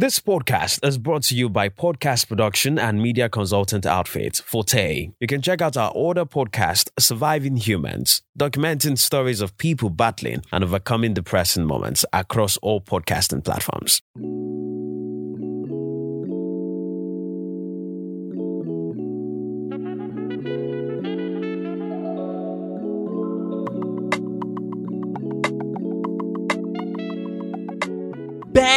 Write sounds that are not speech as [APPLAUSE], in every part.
This podcast is brought to you by podcast production and media consultant outfit Forte. You can check out our older podcast, Surviving Humans, documenting stories of people battling and overcoming depressing moments across all podcasting platforms.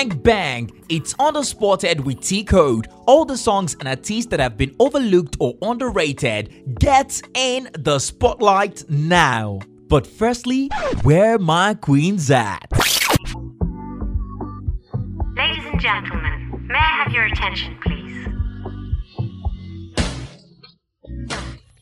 Bang Bang! It's underspotted with T Code. All the songs and artists that have been overlooked or underrated get in the spotlight now. But firstly, where my queens at? Ladies and gentlemen, may I have your attention, please?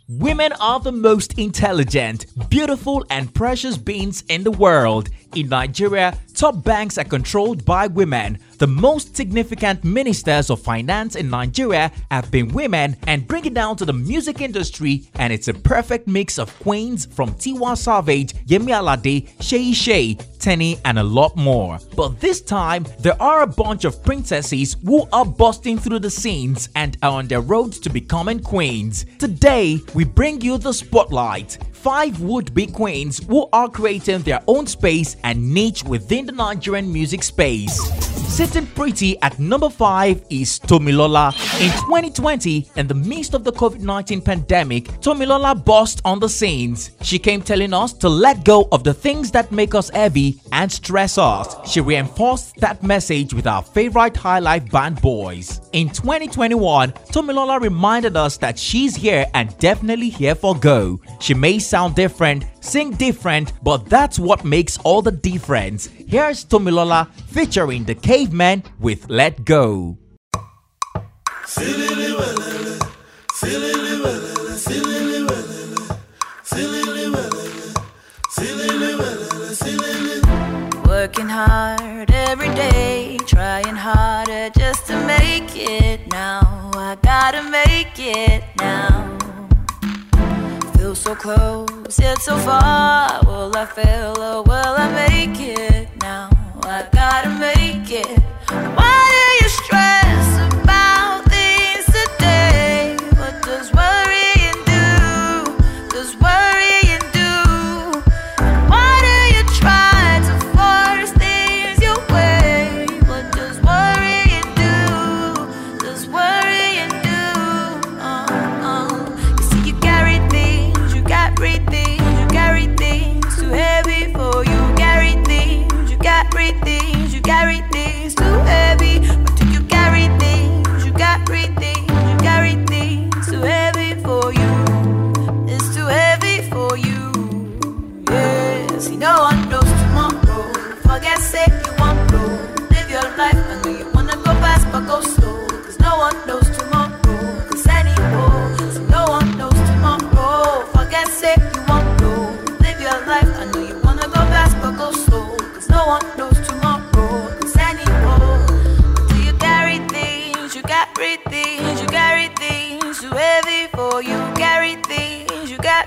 Women are the most intelligent, beautiful, and precious beings in the world. In Nigeria, top banks are controlled by women. The most significant ministers of finance in Nigeria have been women, and bring it down to the music industry, and it's a perfect mix of queens from Tiwa Savage, Yemi Alade, Shay Shay, Teni, and a lot more. But this time, there are a bunch of princesses who are busting through the scenes and are on their road to becoming queens. Today, we bring you the spotlight five would be queens who are creating their own space and niche within the Nigerian music space. Sitting pretty at number 5 is Tomilola. In 2020, in the midst of the COVID 19 pandemic, Tomilola burst on the scenes. She came telling us to let go of the things that make us heavy and stress us. She reinforced that message with our favorite High Life band boys. In 2021, Tomilola reminded us that she's here and definitely here for go. She may sound different, sing different, but that's what makes all the difference. Here's Tomilola featuring the caveman with Let Go. Working hard every day, trying harder just to make it now. I gotta make it now. Feel so close, yet so far. Will I fail or will I make it now? I gotta make it.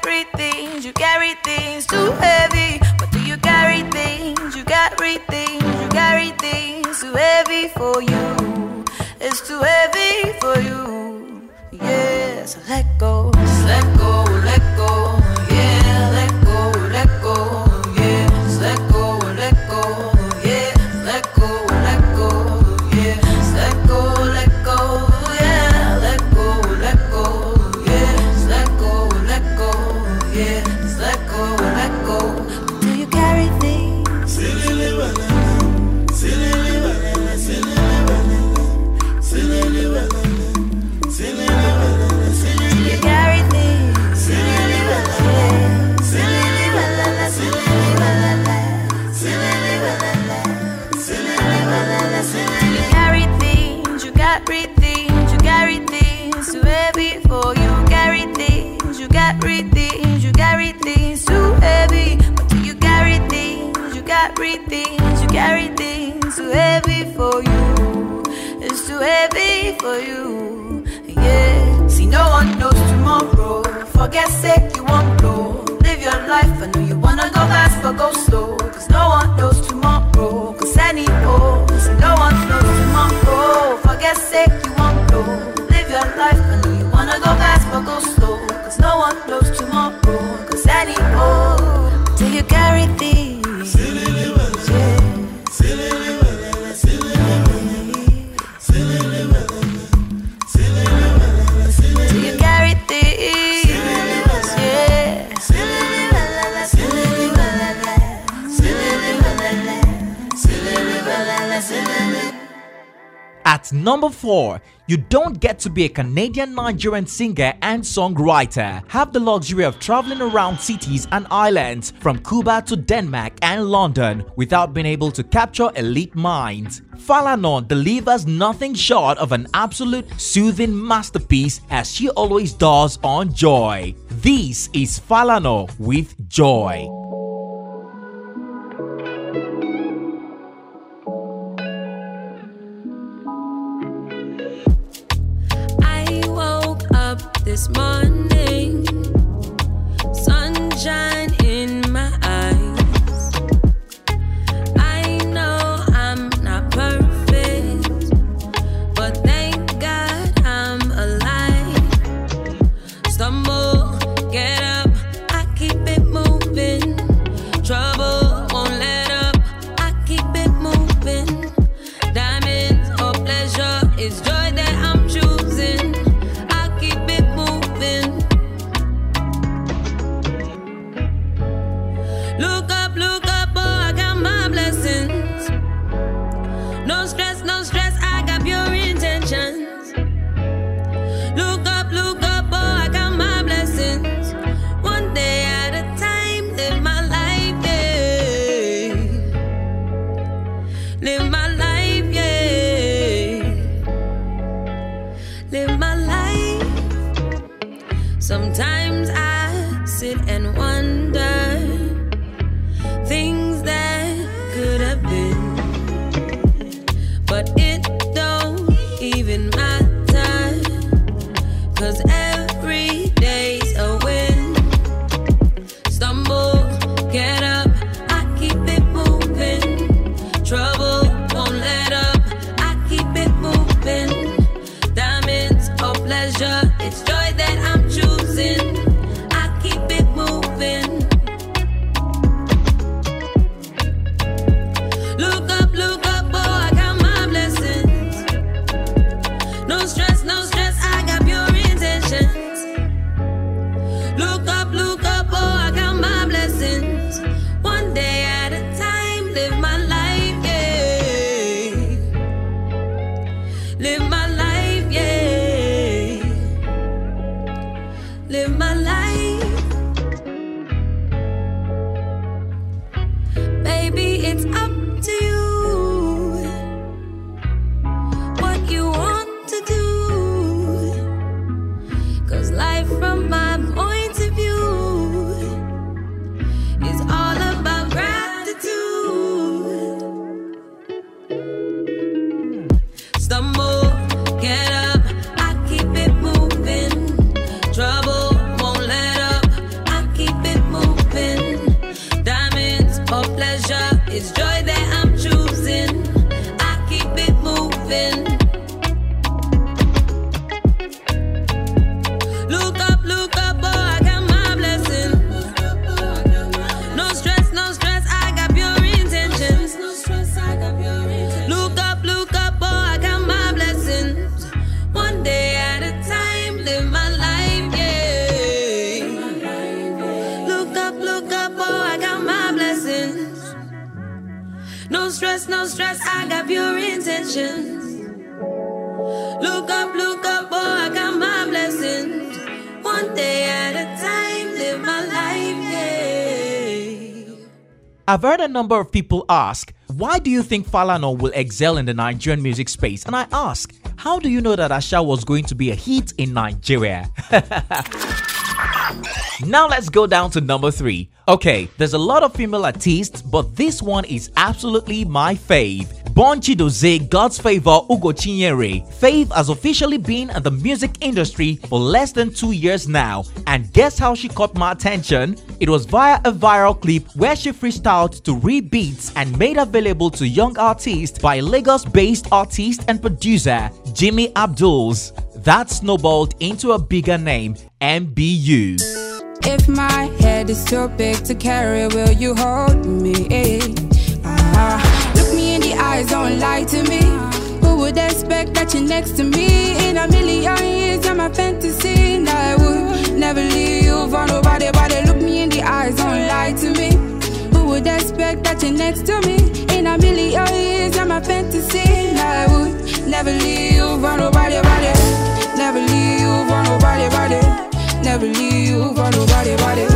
Carry things, you carry things too heavy. But do you carry things? You carry things, you carry things too heavy for you. It's too heavy for you. Yeah, so let go, let go. for you. Yeah, see, no one knows tomorrow. Forget sake, you won't blow. Live your life, I know you wanna go fast, but go slow. Cause no one knows tomorrow. Cause any hope, see, no one knows tomorrow. Forget sake, you won't blow. Live your life, I know you wanna go fast, but go slow. Cause no one knows tomorrow. Cause any At number 4, you don't get to be a Canadian Nigerian singer and songwriter. Have the luxury of traveling around cities and islands from Cuba to Denmark and London without being able to capture elite minds. Falana delivers nothing short of an absolute soothing masterpiece as she always does on Joy. This is Falana with Joy. This morning, stress, no stress, I got pure intentions. Look up, look up, oh, I got my blessings. One day at a time, live my life, yeah. I've heard a number of people ask, why do you think Falana will excel in the Nigerian music space? And I ask, how do you know that Asa was going to be a hit in Nigeria? [LAUGHS] now let's go down to number three. Okay, there's a lot of female artists, but this one is absolutely my fave. Born Chidoze, God's favor Ugo Chinyere. Fave has officially been in the music industry for less than two years now. And guess how she caught my attention? It was via a viral clip where she freestyled to read beats and made available to young artists by Lagos based artist and producer Jimmy Abduls. That snowballed into a bigger name, MBU. If my head is too big to carry, will you hold me? Ah, look me in the eyes, don't lie to me. Who would expect that you're next to me? In a million years, fantasy, and I would never leave nobody. Body, look me in the eyes, don't lie to me. Who would expect that you're next to me? In a million years, fantasy, and I would never leave anybody. Never leave you for nobody, body. Never leave you for nobody, body.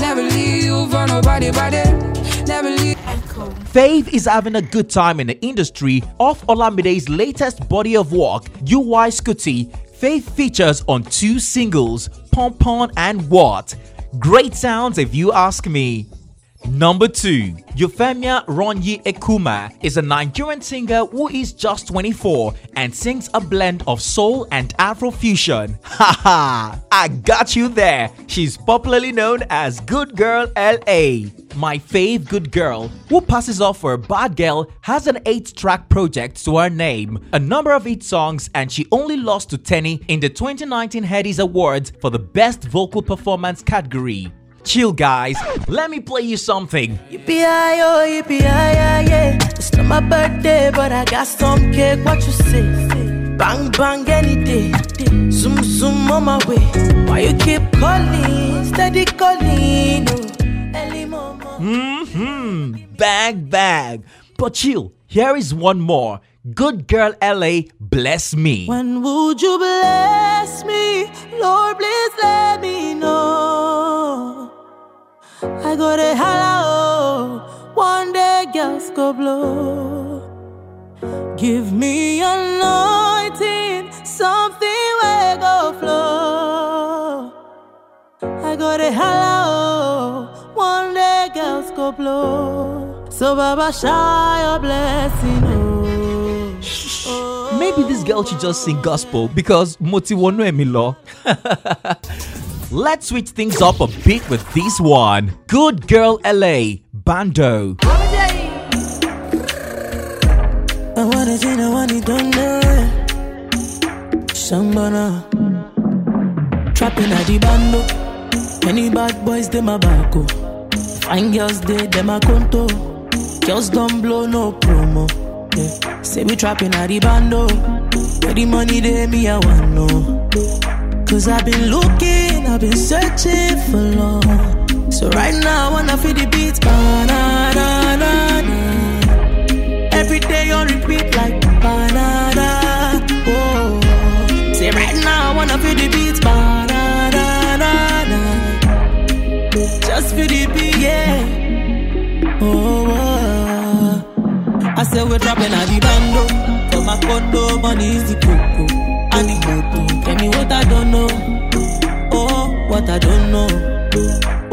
Never leave you for nobody, body. Never leave. Fave is having a good time in the industry off Olamide's latest body of work, UY Scuti. Fave features on two singles, Pom Pom and What. Great sounds if you ask me. Number 2. Euphemia Ronyi Ekuma is a Nigerian singer who is just 24 and sings a blend of soul and Afrofusion. Haha, [LAUGHS] I got you there. She's popularly known as Good Girl LA. My fave Good Girl, who passes off for a bad girl, has an 8 track project to her name, a number of hit songs, and she only lost to Teni in the 2019 Headies Awards for the Best Vocal Performance category. Chill, guys. Let me play you something. Yippee oh, yippee yeah. It's not my birthday, but I got some cake. What you say? Bang bang any day. Zoom zoom on my way. Why you keep calling? Steady calling. Oh, early mama. Hmm, bag bag. But chill, here is one more. Good girl LA, bless me. When would you bless me? Lord, please let me know. I go to hello. One day girls go blow. Give me anointing, something will go flow. I go to hello. One day girls go blow. So Baba shower your blessing. Oh. Maybe this girl should just sing gospel because Moti wonu emilo. Let's switch things up a bit with this one. Good girl LA, Bando. Trapping at the bando. Bad boys. Fine girls, they, conto. Girls don't blow no promo. Yeah. Say we trapping at the bando. Where the money they me, I want know. Cause I've been looking, I've been searching for long. So right now, I wanna feel the beats. Ba-na-na-na-na. Every day on repeat like banana. Oh, say right now I wanna feel the beats. Banana. Just feel the beat, yeah. Oh, oh. I say we're dropping at the bando. For my condo, money is the coco. Me what I don't know. Oh, what I don't know.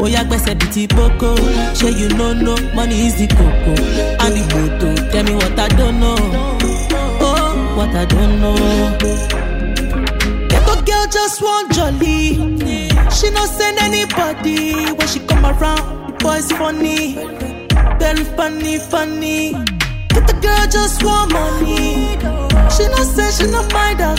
Oh, yeah, gbèsè ti boko. Ṣé you no know money is the the moto, tell me what I don't know. Oh, what I don't know. Ghetto girl just want jolly. She no send anybody when she come around. The boy's funny, very funny, funny. the girl just want money. She no say she no mind at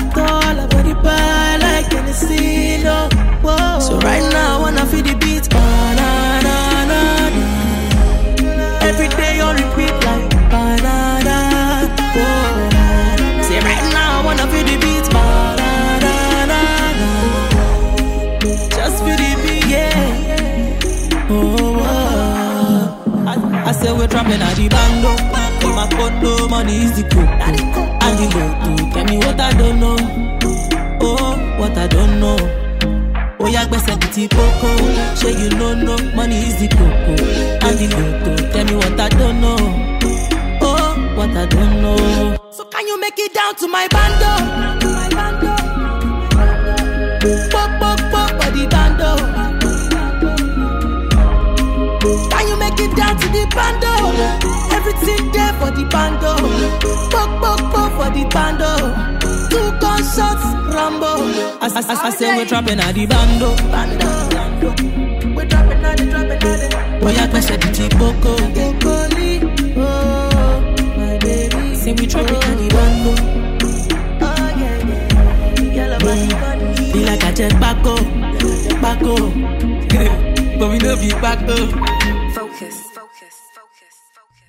is the coco. And the lotto, tell me what I don't know. Oh, what I don't know. Oh, yeah, gbèsè ti kókó. Ṣé you no know money is the coco? And the lotto, tell me what I don't know. Oh, what I don't know. So can you make it down to my bando? My bando. Pok, pok, for bando. Can you make it down to the bando? Everything there for the bando. Pok, pok, pok for the bando. Two gunshots, Rambo. I, I, I, I say we're trapping at the bando. Bando. We're dropping at the, dropping at the. Yeah, gbèsè bíi ti kókó. Oh, my baby. Say we trapping at the bando. Oh, yeah, yeah. Yellow body, body. Be like I check Paco, Paco. but we know be Paco. Focus, focus, focus, focus.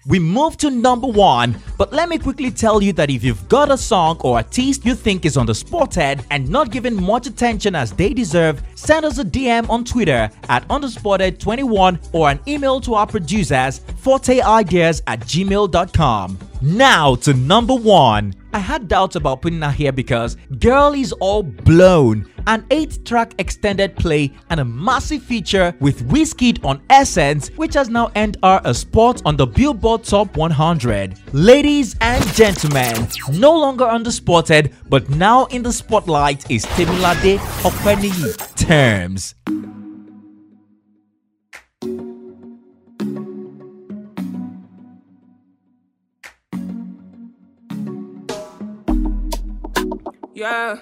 We move to number one, but let me quickly tell you that if you've got a song or artist you think is on the spotted and not given much attention as they deserve, send us a DM on Twitter at underspotted21 or an email to our producers, forteideas at gmail.com. Now to number one. I had doubts about putting her here because Girl is All Blown, an 8 track extended play, and a massive feature with Wizkid on Essence, which has now earned her a spot on the Billboard Top 100. Ladies and gentlemen, no longer underspotted, but now in the spotlight is Temilade Openiyi. Tems. Yeah.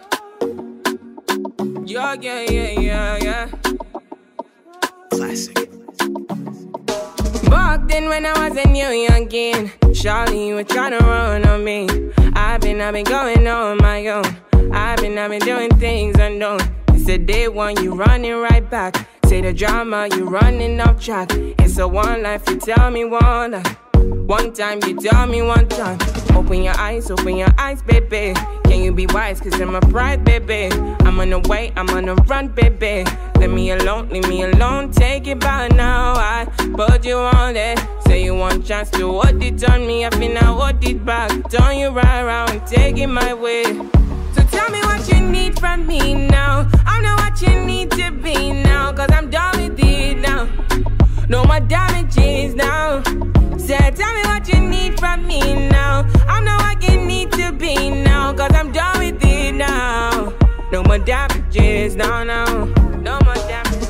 Yeah, yeah, yeah, yeah, yeah. Classic. Back then when I was a new youngin', Charlie, you were trying to run on me. I've been, I've been going on my own. I've been, I've been doing things unknown. It's a day one, you running right back. Say the drama, you running off track. It's a one life, you tell me one life. One time, you tell me one time. Open your eyes, open your eyes, baby. Can you be wise? Cause I'm a pride, baby. I'm on the way, I'm on the run, baby. Leave me alone, leave me alone. Take it by now. I put you on it. Say you want chance to what it on me. I feel now what it back. Turn you right around, take it my way. So tell me what you need from me now. I know what you need to be now. Cause I'm done with it now. No more damages now. Say, tell me what you need from me now. I know what you need to be now. Cause I'm done with it now. No more damages, no, no. No more damages.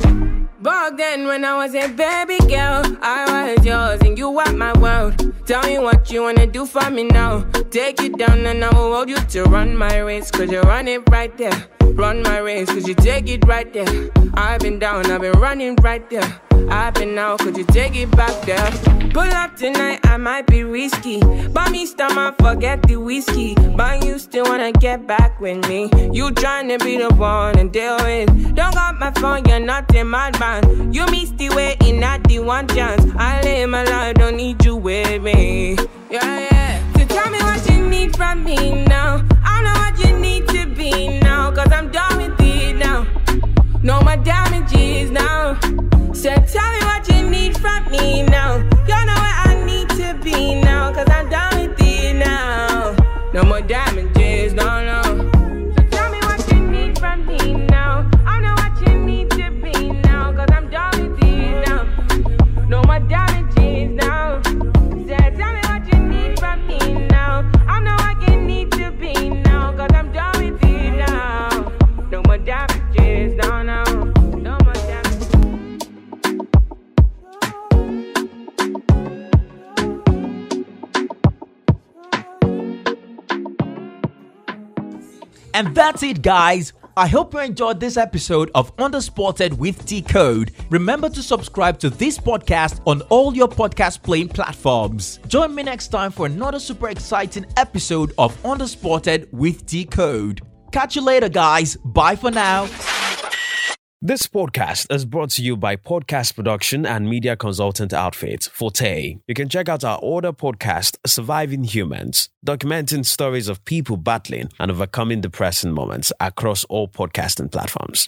Back then, when I was a baby girl, I was yours and you were my world. Tell me what you wanna do for me now. Take you down and I will hold you to run my race. Cause you run it right there. Run my race, cause you take it right there. I've been down, I've been running right there. I've been out, could you take it back there? Pull up tonight, I might be risky. But me stomach, forget the whiskey. But you still wanna get back with me. You tryna be the one and deal with. Don't got my phone, you're not a madman. You missed the way in at the one chance. I live my life, don't need you with me. Yeah, yeah. So tell me what you need from me now. I know what you need to be now. No more damages now. So tell me what you need from me now. You know And that's it, guys. I hope you enjoyed this episode of Underspotted with Decode. Remember to subscribe to this podcast on all your podcast playing platforms. Join me next time for another super exciting episode of Underspotted with Decode. Catch you later, guys. Bye for now. This podcast is brought to you by podcast production and media consultant outfit Forte. You can check out our older podcast, Surviving Humans, documenting stories of people battling and overcoming depressing moments across all podcasting platforms.